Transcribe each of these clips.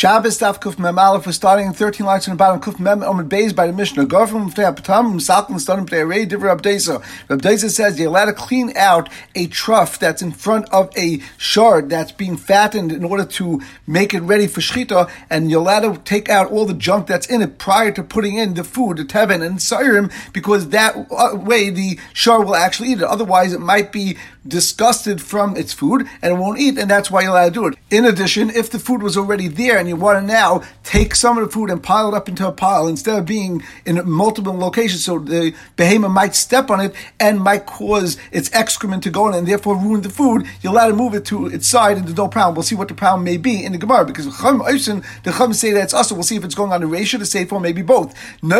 Shabbos Daf Kuf Mem Aleph. We're starting in 13 lines from the bottom. Kuf Mem Omer Beis by the Mishnah. Go from Mftei Apatam, Msakim, Stadim Ptei Arei, Divra Abdesa. Abdesa says you're allowed to clean out a trough that's in front of a shard that's being fattened in order to make it ready for Shechita, and you're allowed to take out all the junk that's in it prior to putting in the food, the Tevin and Sairim, because that uh, way the shard will actually eat it. Otherwise, it might be disgusted from its food and won't eat, and that's why you're allowed to do it. In addition, if the food was already there and you want to now take some of the food and pile it up into a pile instead of being in multiple locations, so the behemoth might step on it and might cause its excrement to go in and therefore ruin the food, you're allowed to move it to its side and there's no problem. We'll see what the problem may be in the Gemara because the Chum say that it's us, so we'll see if it's going on the ratio, the Sefer, maybe both. In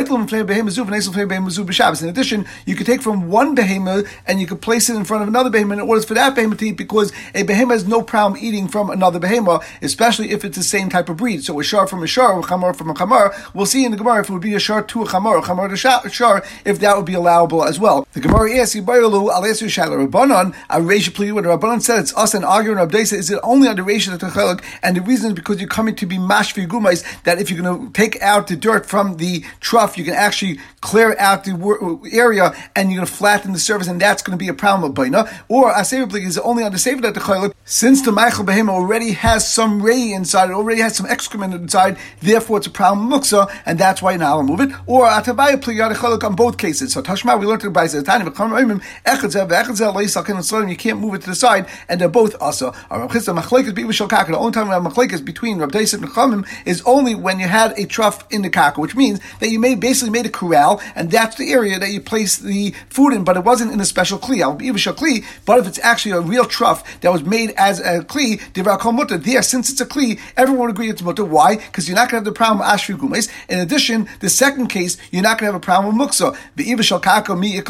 addition, you could take from one behemoth and you could place it in front of another behemoth in order for that behemoth to eat because a behemoth has no problem eating from another behemoth, especially if it's the same type of breed. So a shar from a shar, a chamar from a chamar, we'll see in the Gemara if it would be a shar to a chamar, a chamar to a shar, if that would be allowable as well. The Gemara asks, Yibayalu, Alesu Shaila Rabbanon, a Reisha when Rabbanon said it's us and arguing Rabdesa, is it only on the Reisha that the and the reason is because you're coming to be mashvi gumais, that if you're going to take out the dirt from the trough, you can actually clear out the area and you're going to flatten the surface, and that's going to be a problem of Baina. Or Asevablik is only on the Sefer that the Chaylik, since the Michael Behema already has some ray inside, it already has some excrement inside, therefore it's a problem muksa, and that's why now I'll move it. Or Atabaya Pliyad Chaylik on both cases. So Tashma, we learned to buy Tani, but you can't move it to the side, and they're both also. The only time we have machlekes between Rabbi and Chamim is only when you had a trough in the kaka, which means that you made basically made a corral, and that's the area that you place the food in, but it wasn't in a special kli. But if it's actually a real trough that was made as a kli, there, since it's a kli, everyone would agree it's mutter. Why? Because you're not going to have the problem with ashri gumes. In addition, the second case, you're not going to have a problem with muksa. The ivish kaka mi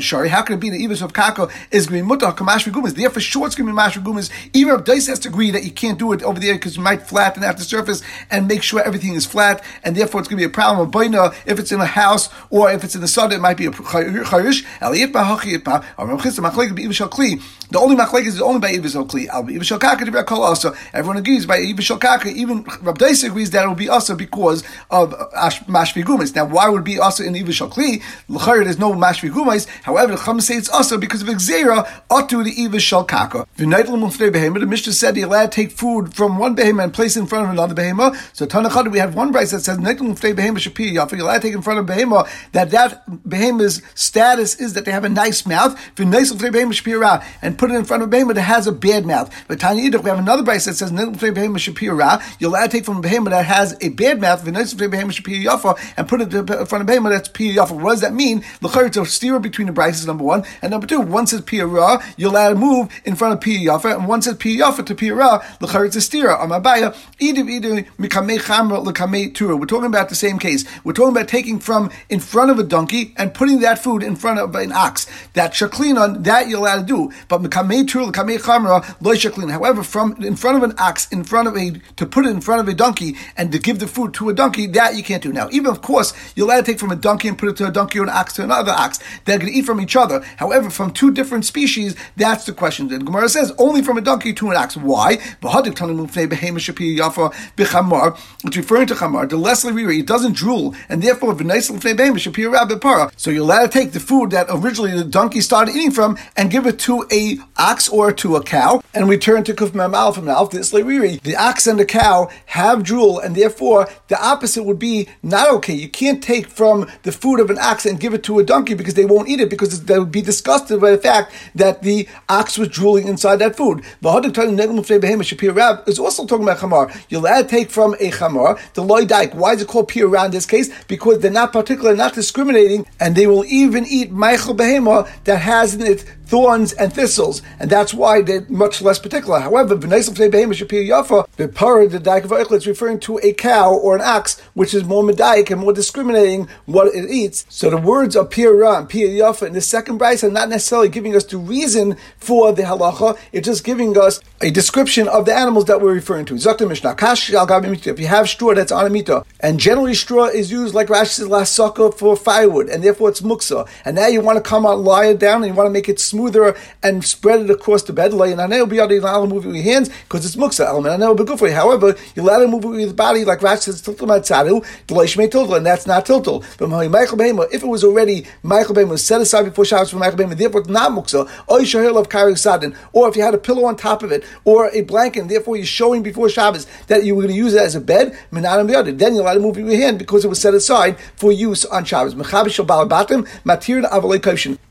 shari. How can it be the ivish of kaka is going to be mutter kamashri gumes? Therefore, sure it's going to be mashri gumes. Even if Dice has to agree that you can't do it over there because you might flatten out the surface and make sure everything is flat, and therefore it's going to be a problem of baina if it's in a house or if it's in the sun. It might be a chayrish. The only machlekes is only by Ibishal Kli. Al Ibishal Kaka to be also. Everyone agrees by Ibishal Kaka. Even Rab agrees that it will be also because of uh, Mashvi Gumis. Now, why would it be also in Ibishal Kli? L'chayr, there's no Mashvi Gumis. However, the Chum say it's also because of Xera Otu the Ibishal Kaka. The Mishnah said you're allowed to take food from one behema and place it in front of another behema. So Tanachad, we have one price that says You're allowed to take in front of behema that that behema's status is that they have a nice mouth. And put it in front of a behemoth that has a bad mouth. But Tanya Idach, we have another price that says you're allowed to take from a behemoth that has a bad mouth, and put it in front of a behemoth that's pir yafa. What does that mean? It's a steer between the prices, number one. And number two, one says pir ra, you're allowed to move in front of pir yafa, and one says pir yafa to pir ra, it's a steer. Amabaya, we're talking about the same case. We're talking about taking from in front of a donkey and putting that food in front of an ox. That shaklinon, that you're allowed to do. But However, from in front of an ox, in front of a to put it in front of a donkey and to give the food to a donkey, that you can't do. Now, even of course, you're allowed to take from a donkey and put it to a donkey or an ox to another ox. They're going to eat from each other. However, from two different species, that's the question. And Gemara says only from a donkey to an ox. Why? It's referring to chamar. The less it doesn't drool, and therefore So you're allowed to take the food that originally the donkey started eating from and give it to a ox or to a cow, and we turn to Kuf Mamal from Alf to The ox and the cow have drool, and therefore the opposite would be not okay. You can't take from the food of an ox and give it to a donkey because they won't eat it because they would be disgusted by the fact that the ox was drooling inside that food. is also talking about chamar. You're allowed to take from a chamar, the loy dike. Why is it called pir in this case? Because they're not particular, not discriminating, and they will even eat Michael behema that has in it thorns and thistles, and that's why they're much less particular. However, the para the daik is referring to a cow or an ox, which is more medaic and more discriminating what it eats. So the words of pira and pir yafa in the second brayse are not necessarily giving us the reason for the halacha. It's just giving us a description of the animals that we're referring to. If you have straw that's on a mita, and generally straw is used like Rashi last sucker for firewood, and therefore it's muksa. And now you want to come out, lie it down, and you want to make it smoother and spread it across the bed. And I will be able to move it with your hands because it's muksa element. And that will be good for you. However, you allow to move it with your body like Rashi says and that's not tiltul. But if it was already Michael Behema set aside before Shabbos for Michael Behema, therefore it's not muksa. Or if you had a pillow on top of it or a blanket, and therefore you're showing before Shabbos that you were going to use it as a bed, then you're allowed to move your hand because it was set aside for use on Shabbos.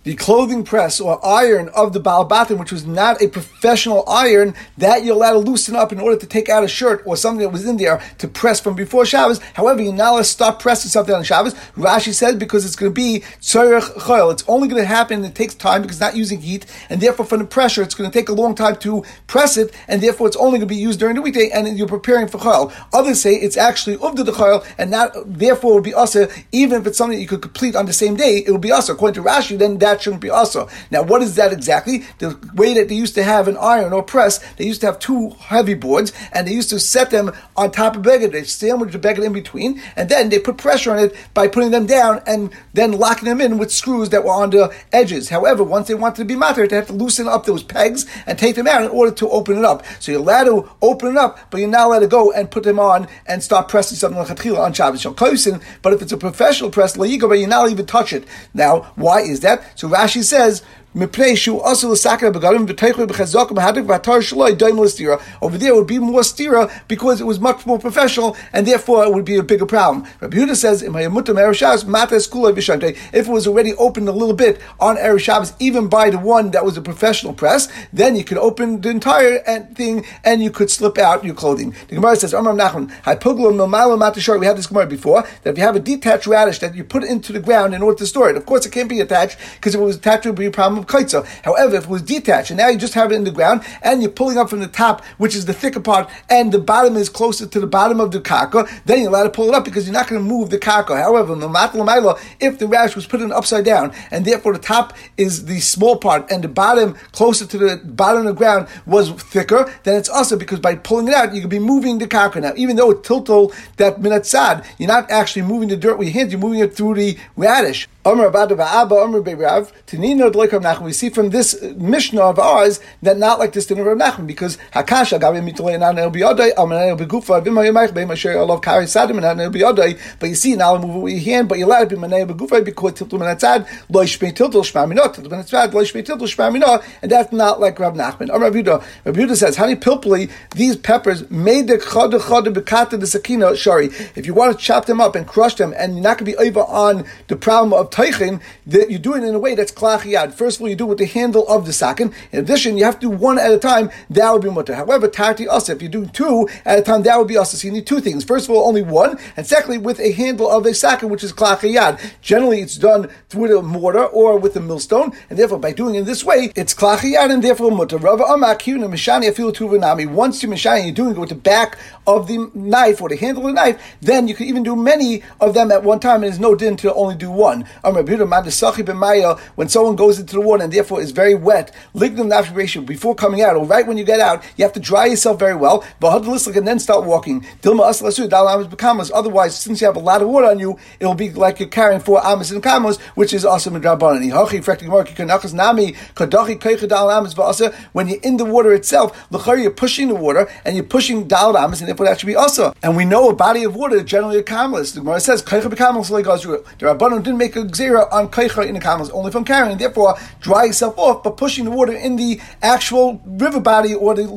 The clothing press or iron of the Baal which was not a professional iron, that you're allowed to loosen up in order to take out a shirt or something that was in there to press from before Shabbos. However, you're not allowed to stop pressing something on Shabbos. Rashi says because it's going to be tzorech choil. It's only going to happen. It takes time because it's not using heat, and therefore from the pressure, it's going to take a long time to press and therefore it's only going to be used during the weekday, and you're preparing for chayil. Others say it's actually uvda the chayil, and not therefore it would be asa, even if it's something you could complete on the same day, it would be asa. According to Rashi, then that shouldn't be asa. Now, what is that exactly? The way that they used to have an iron or press, they used to have two heavy boards, and they used to set them on top of beggar. They sandwich the beggar in between, and then they put pressure on it by putting them down and then locking them in with screws that were on the edges. However, once they wanted to be matter, they had to loosen up those pegs and take them out in order to open it up. So you're allowed to open it up, but you're not allowed to go and put them on and start pressing something like on Shabbos. But if it's a professional press, you're not allowed to even touch it. Now, why is that? So Rashi says, over there would be more stira because it was much more professional and therefore it would be a bigger problem. Rabbi Yehuda says, if it was already opened a little bit on Erev even by the one that was a professional press, then you could open the entire uh, thing and you could slip out your clothing. The Gemara says, we had this Gemara before, that if you have a detached radish that you put into the ground in order to store it, of course it can't be attached because if it was attached it would be a problem kaitza. However, if it was detached and now you just have it in the ground and you're pulling up from the top, which is the thicker part, and the bottom is closer to the bottom of the kaka, then you're allowed to pull it up because you're not going to move the kaka. However, if the rash was put in upside down and therefore the top is the small part and the bottom closer to the bottom of the ground was thicker, then it's also because by pulling it out, you could be moving the kaka. Now, even though it's tiltal that minatzad, you're not actually moving the dirt with your hands, you're moving it through the radish. We see from this uh, Mishnah of ours that not like this din of Nachman because Hakasha Gabi. But you see now move with your hand, but you allow it be Manei Begufa because Tiltul Menatzad Lo Yishmei Tiltul Shma Minot Tiltul Lo Yishmei Tiltul Shma and that's not like Rav Nachman. Rav Yehuda Rav Yehuda says Hani Pilpli these peppers made the Chod Chod Bekata the Sakina Shari. If you want to chop them up and crush them and you're not going to be over on the problem of That you do it in a way that's klachiyad. First of all, you do it with the handle of the sakin. In addition, you have to do one at a time. That would be mutter. However, tarti asa, if you do two at a time, that would be asa. So you need two things. First of all, only one, and secondly, with a handle of a sakin, which is klachiyad. Generally, it's done through a mortar or with a millstone, and therefore, by doing it this way, it's klachiyad and therefore mutter. Rava amakuna mishani afilu tuvanami. Once you mishani, you're doing it with the back of the knife or the handle of the knife. Then you can even do many of them at one time, and there's no din to only do one. When someone goes into the water and therefore is very wet, lignum nafibration before coming out, or right when you get out, you have to dry yourself very well, and then start walking. Otherwise, since you have a lot of water on you, it will be like you're carrying four amas and kamos, which is also midrabanan. When you're in the water itself, you're pushing the water and you're pushing dal amas, and therefore that should be also. And we know a body of water generally a kamas. The Gemara says, The Rabbanon didn't make a gzera on kaicha in the kamas, only from carrying. Therefore, dry yourself off, but pushing the water in the actual river body or the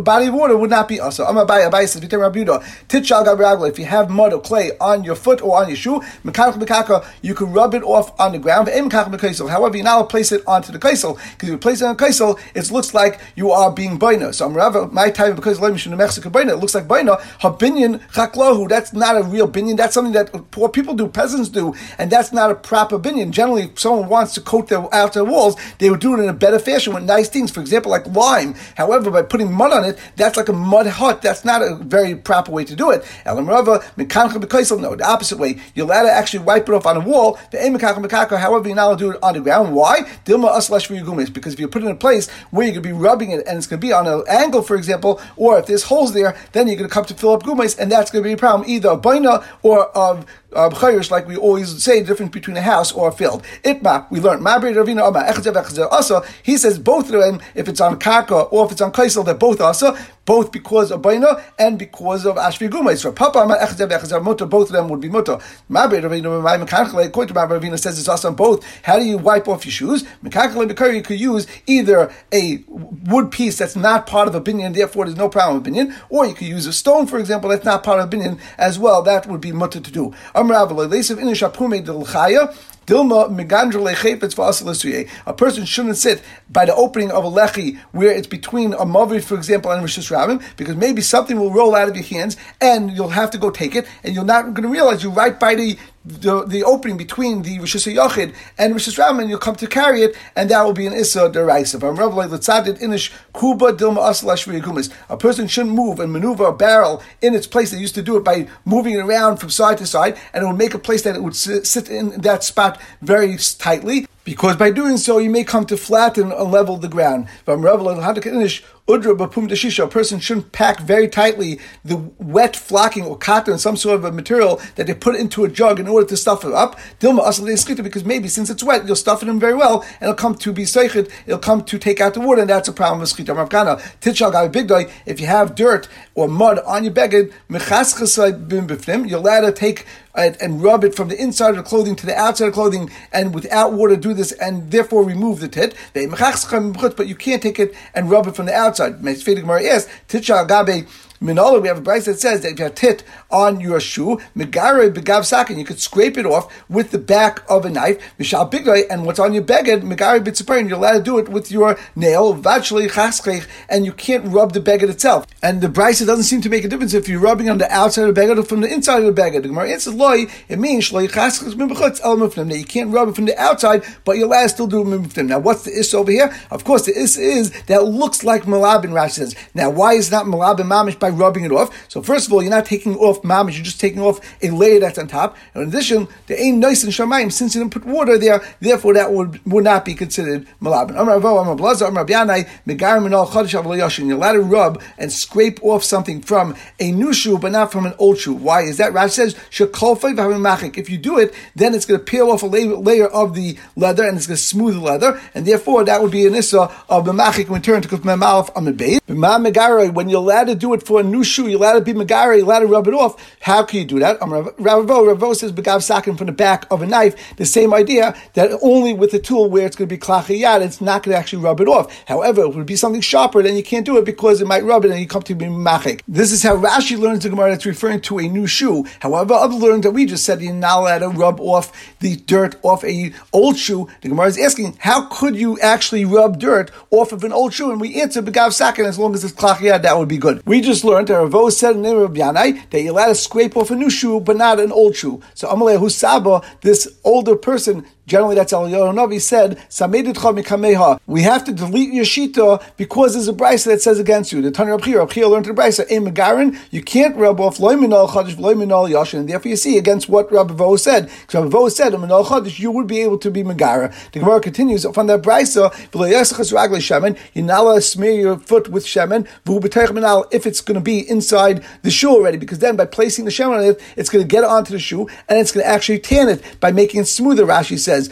body of water would not be also. Abai Abai says, Titchal If you have mud or clay on your foot or on your shoe, you can rub it off on the ground. However, allowed to place it onto the kaisel because if you place it on the kaisel, it looks like you are being baina. So my time because Mexico boina, it looks like baina. Habinyan chaklahu. That's not a real binyan. That's something that poor people do, peasants do, and that's not a proper opinion. Generally, if someone wants to coat their outer walls, they would do it in a better fashion with nice things. For example, like lime. However, by putting mud on it, that's like a mud hut. That's not a very proper way to do it. Elam Rava, no, the opposite way. You're allowed to actually wipe it off on a wall. The However, you're not allowed to do it on the ground. Why? Dilma Uslash Vyugumis, because if you put it in a place where you're going to be rubbing it and it's going to be on an angle, for example, or if there's holes there, then you're going to come to fill up gumes, and that's going to be a problem either of baina or of uh, like we always say, the difference between a house or a field. Itma, we learned. Also, he says both of them, if it's on Kaka or if it's on kaisel, they're both also, both because of baina and because of ashvi guma. So papa mutter, both of them would be mutter. According to Rabbi says it's also on both. How do you wipe off your shoes? You could use either a wood piece that's not part of a binyan, therefore there's no problem with binyan, or you could use a stone, for example, that's not part of a binyan as well. That would be mutter to do. Dilma A person shouldn't sit by the opening of a lechi where it's between a mavi, for example, and Rosh Hashanah, because maybe something will roll out of your hands and you'll have to go take it, and you're not going to realize you're right by the the, the opening between the Rosh Hashanah and Rosh and you'll come to carry it, and that will be an Issa Deraisa. A person shouldn't move and maneuver a barrel in its place. They used to do it by moving it around from side to side, and it would make a place that it would sit in that spot very tightly because by doing so you may come to flatten and level the ground. Udra bapum deshisha, a person shouldn't pack very tightly the wet flocking or cotton, some sort of a material that they put into a jug in order to stuff it up. Dilma asal because maybe since it's wet, you'll stuff it in very well, and it'll come to be seichet, it'll come to take out the water, and that's a problem with skita. Ravkana, titchal gavi big day, if you have dirt or mud on your beged, mechaschasai bim bifnim, you'll allowed to take and, rub it from the inside of the clothing to the outside of the clothing, and without water do this, and therefore remove the tit. But you can't take it and rub it from the outside. Yes, Minola, we have a price that says that if you have tit on your shoe, megare begav sakin, you could scrape it off with the back of a knife, mishal bigay, and what's on your beged, megare bitziparin, you're allowed to do it with your nail, vachli chaskech, and you can't rub the beged itself. And the price doesn't seem to make a difference if you're rubbing on the outside of the beged or from the inside of the beged. The Gemara answers loy, it means shloi chaskech mimbachutz el mufnim. Now you can't rub it from the outside, but you're allowed to still do mufnim. Now what's the is over here? Of course, the is is that looks like malabin. Rashi says. Now why is not malabin mamish by rubbing it off. So first of all, you're not taking off mamish, you're just taking off a layer that's on top. And in addition, the ain't nice in shamayim since you didn't put water there. Therefore, that would would not be considered malabin. You're allowed to rub and scrape off something from a new shoe, but not from an old shoe. Why is that? Rash says if you do it, then it's going to peel off a layer of the leather and it's going to smooth the leather, and therefore that would be an issa of the machik when turned to kuf memalef on the base. When you're allowed to do it for a new shoe, you're allowed to be megari, you're allowed to rub it off. How can you do that? Um, Ravo, Ravo says begav sakin from the back of a knife. The same idea that only with a tool where it's going to be klachiyad, it's not going to actually rub it off. However, it would be something sharper, then you can't do it because it might rub it and you come to be machik. This is how Rashi learns the Gemara that's referring to a new shoe. However, other learners that we just said you're not allowed to rub off the dirt off a old shoe. The Gemara is asking, how could you actually rub dirt off of an old shoe? And we answer begav sakin as long as it's klachiyad, that would be good. We just learned that Ravo said in the name of Yanai that you're allowed to scrape off a new shoe, but not an old shoe. So Amalei Husaba, this older person, Generally, that's Eliyahu Navi said. We have to delete your shita because there's a brisa that says against you. The Tanya Rabchir, Rabchir learned the brisa, in Megarin, you can't rub off loiminol chadish, loiminol yashin, and therefore you see against what Rabbi Vo said. Because Rabbi Vo said, minol chadish, you would be able to be Megara. The Gemara continues, from that brisa, you're not allowed to smear your foot with shemen, if it's going to be inside the shoe already, because then by placing the shemen on it, it's going to get onto the shoe, and it's going to actually tan it by making it smoother, Rashi says says,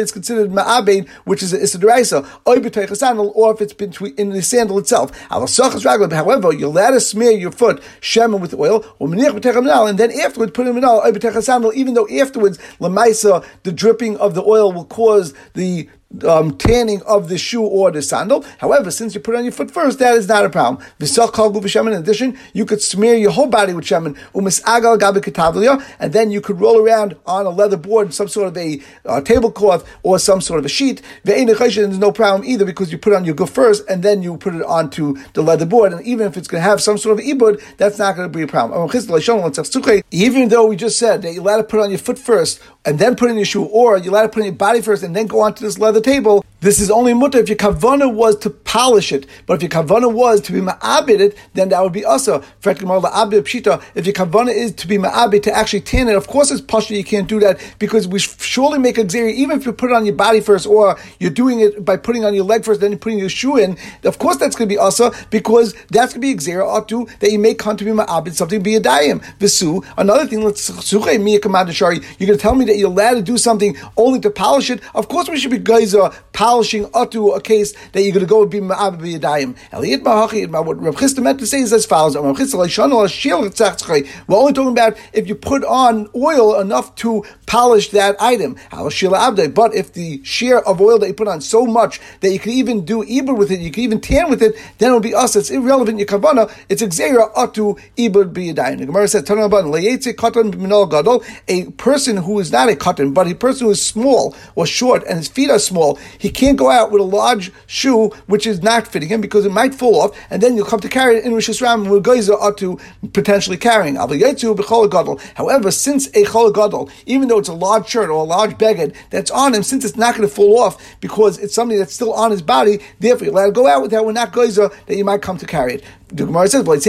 it's considered ma'abed, which is a, it's a deraisa, or sandal, or if it's between in the sandal itself. However, you're allowed to smear your foot shemen with oil, and then afterwards put in minal, sandal, even though afterwards, the dripping of the oil will cause the um, tanning of the shoe or the sandal. However, since you put it on your foot first, that is not a problem. In addition, you could smear your whole body with shemen, and then you could roll around on a leather board, some sort of a uh, tablecloth or some sort of a sheet. There's no problem either because you put on your go first and then you put it onto the leather board. And even if it's going to have some sort of ibud, that's not going to be a problem. Even though we just said that you're allowed to put on your foot first and then put in your shoe, or you're allowed to put in your body first and then go onto this leather table, this is only mutter if your kavana was to polish it. But if your kavana was to be ma'abit it, then that would be also. If your kavana is to be ma'abit, to actually tan it, of course it's pasha, you can't do that because we surely make a xeri, even if you put it on your body first, or you're doing it by putting on your leg first, then you're putting your shoe in. Of course that's going to be also because that's going to be xeri ought that you may come to be ma'abit, something be a dayim. Visu. Another thing, let's you're going to tell me that you're allowed to do something only to polish it. Of course we should be geyser polishing to a case that you're going to go and be ma'ab b'yadayim. Eliyit ma'hachi, what Rav Chisda meant to say is as follows. We're only talking about if you put on oil enough to polish that item. But if the share of oil that you put on so much that you can even do ibur with it, you can even tan with it, then it'll be us. It's irrelevant. Your kavana, it's exera atu ibur b'yadayim. The Gemara says, a person who is not a cotton, but a person who is small or short and his feet are small, he can't go out with a large shoe which is not fitting him because it might fall off, and then you'll come to carry it in Rosh Hashanah where guys are to potentially carrying. However, since a chol gadol, even though it's a large shirt or a large beged that's on him, since it's not going to fall off because it's something that's still on his body, therefore you let it go out with that. We're not guys that you might come to carry it the Gemara says, "Well, it's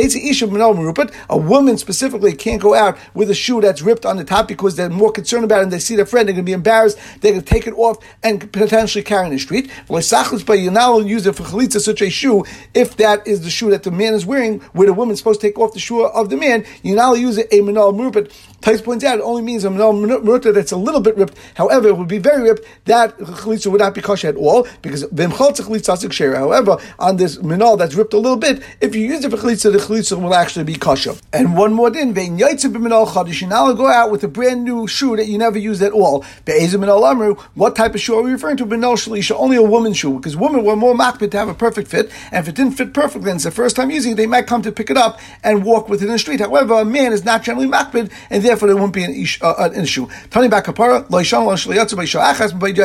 A woman specifically can't go out with a shoe that's ripped on the top because they're more concerned about it and they see their friend, they're going to be embarrassed, they're going to take it off and potentially carry in the street. You're not allowed to use it for chalitza, such a shoe, if that is the shoe that the man is wearing, where the woman's supposed to take off the shoe of the man, you're not allowed to use it a minal murupet. Tais points out it only means a minal murupet that's a little bit ripped. However, it would be very ripped. That chalitza would not be kosher at all because However, on this minal that's ripped a little bit, if you use it for chalitza, the chalitza will actually be kosher. And one more din, vein yaitze b'minol chadish. Now go out with a brand new shoe that you never used at all. Be'ezim minol amru. What type of shoe are we referring to? B'minol shalisha, only a woman's shoe, because women were more makbid to have a perfect fit, and if it didn't fit perfectly, and it's the first time using it, they might come to pick it up and walk with it in the street. However, a man is not generally makbid, and therefore there won't be an, ish, uh, an issue. Tani Bar Kappara,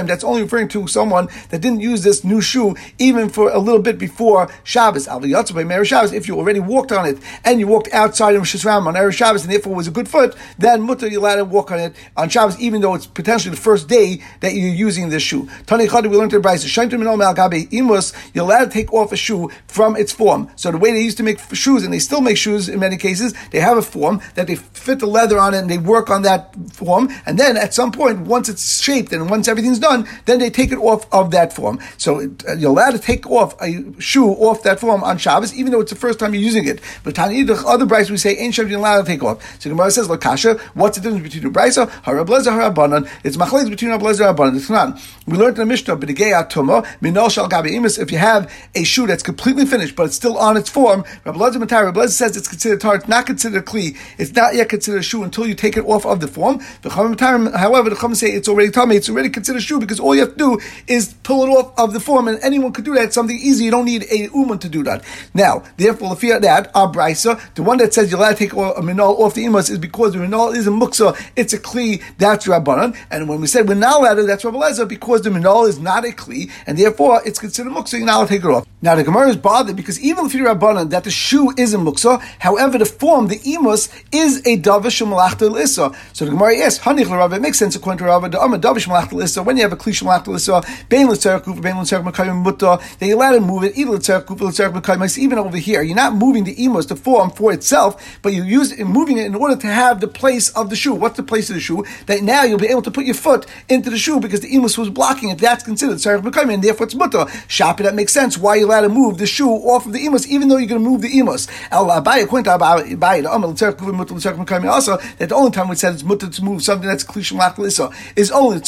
that's only referring to someone that didn't use this new shoe even for a little bit before Shabbos. If you already walked on it and you walked outside of Hashanah on Erev Shabbos and therefore was a good foot, then mutter you're allowed to walk on it on Shabbos, even though it's potentially the first day that you're using this shoe. Tani we learned in the Brisa, you're allowed to take off a shoe from its form. So the way they used to make shoes, and they still make shoes in many cases, they have a form that they fit the leather on and they work on that form, and then at some point, once it's shaped and once everything's done, then they take it off of that form. So uh, you're allowed to take off a shoe off that form on Shabbos, even though it's the first time you're using it. But Tani, the other Bryce we say ain't Shem allowed to take off. So Gemara says, Lakasha, what's the difference between the Bryce, Harablazer, Harabanan? It's Machlez between Harablazer and Harabanan. It's not. We learned in the Mishnah, B'digei Atuma, Minol Shal if you have a shoe that's completely finished, but it's still on its form, Rablazer Matar, Rablazer says it's considered tar, it's not considered a kli, it's not yet considered a shoe until you take it off of the form. However, the Chum say it's already tummy, it's already considered shoe because all you have to do is pull it off of the form, and anyone could do that. It's something easy. You don't need a uman to do that. Now, therefore, the fear that our brisa, the one that says you're allowed to take a minol off the imas is because the minol is a muksa, it's a kli, that's rabbanon. And when we said we're not allowed to, that's Rabbi because the minol is not a kli, and therefore it's considered muksa, you're not allowed to take it off. Now the Gemara is bothered because even if you're rabbanon, that the shoe is a muksa, however the form, the imus, is a davish malachta lissa. So the Gemara asks, Hanich Rav, it makes sense according to Rav, the Amma davish malachta lissa, when you have a kli malachta lissa, bein l'tzerek kufa, bein l'tzerek makayim mutta, then you're allowed to move it, either l'tzerek kufa, l'tzerek makayim, even over here, you're not moving the imus, the form for itself, but you use it, moving it in order to have the place of the shoe. What's the place of the shoe? That now you'll be able to put your foot into the shoe because the imus was blocking it. That's considered sarif and therefore it's mutter. Shapi that makes sense. Why you allowed to move the shoe off of the imus, even though you're going to move the imus. That the only time we said it's mutter to move something that's klishim lachlisa is only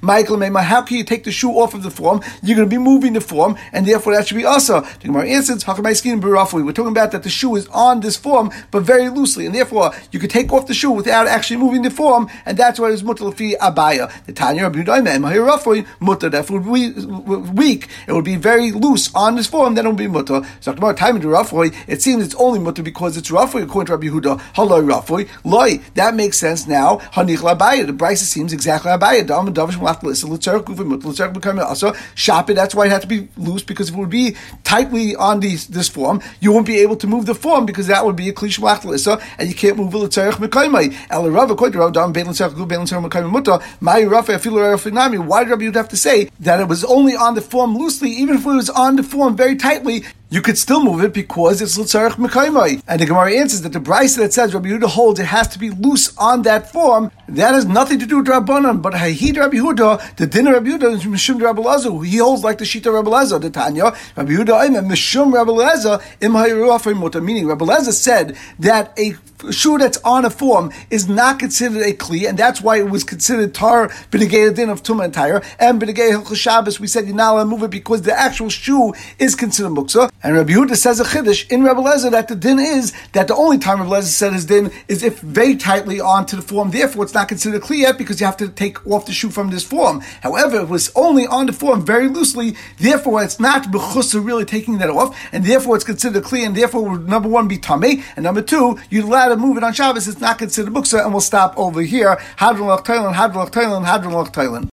Michael How can you take the shoe off of the form? You're going to be moving the form, and therefore that should be also. The Gemara answers, We're talking about that the shoe is on this form, but very loosely, and therefore you could take off the shoe without actually moving the form, and that's why it's mutter fi abaya. The Tanya Rabbi Yudaim, mutter. That would be weak. It would be very loose on this form. Then it would be mutter. So time Rafoy, it seems it's only mutter because it's Rafoy according to Rabbi Yehuda. Hello Rafoy, loy. That makes sense now. Hanich labaya. The Bryce seems exactly abaya. Dam davish malachlis. L'tzarek gufim mutter. L'tzarek becoming also shop it. That's why it had to be loose because if it would be tightly on these, this form, you won't be able to move the form because that would be a klish malachlis, and you can't move the l'tzarek mekaymai. El Rav according to Rav Dam bein l'tzarek gu bein l'tzarek mekaymai mutter. My Rav afilu Rav Why did Rabbi Yehuda have to say that it was only on the form loosely, even if it was on to form very tightly? You could still move it because it's l'tzarech mekaymai. And the Gemara answers that the Bryce that says Rabbi Yehuda holds it has to be loose on that form. That has nothing to do with Rabbanon, but Hahid Rabbi Yehuda, the dinner Rabbi Yehuda is Mishum Rabbi Lezer. He holds like the Shita Rabbi Lezer, the Tanya. Rabbi Yehuda Ayman Mishum Rabbi Lezer im Muta. Meaning Rabbi Lezer said that a shoe that's on a form is not considered a kli, and that's why it was considered tar b'negei din of tumah and tire, and b'negei hilchos Shabbos. We said you're not allowed to move it because the actual shoe is considered muksa. And Rabbi Yehuda says a chiddush in Rabbi Lezer that the din is that the only time Rabbi Lezer said his din is if very tightly onto the form. Therefore, it's not considered kli yet because you have to take off the shoe from this form. However, it was only on the form very loosely. Therefore, it's not b'chusa really taking that off, and therefore it's considered kli, and therefore number one be tamei, and number two you're allowed to move it on Shabbos. It's not considered muksa, and we'll stop over here. Hadron Thailand, Hadron Thailand, Hadron Thailand.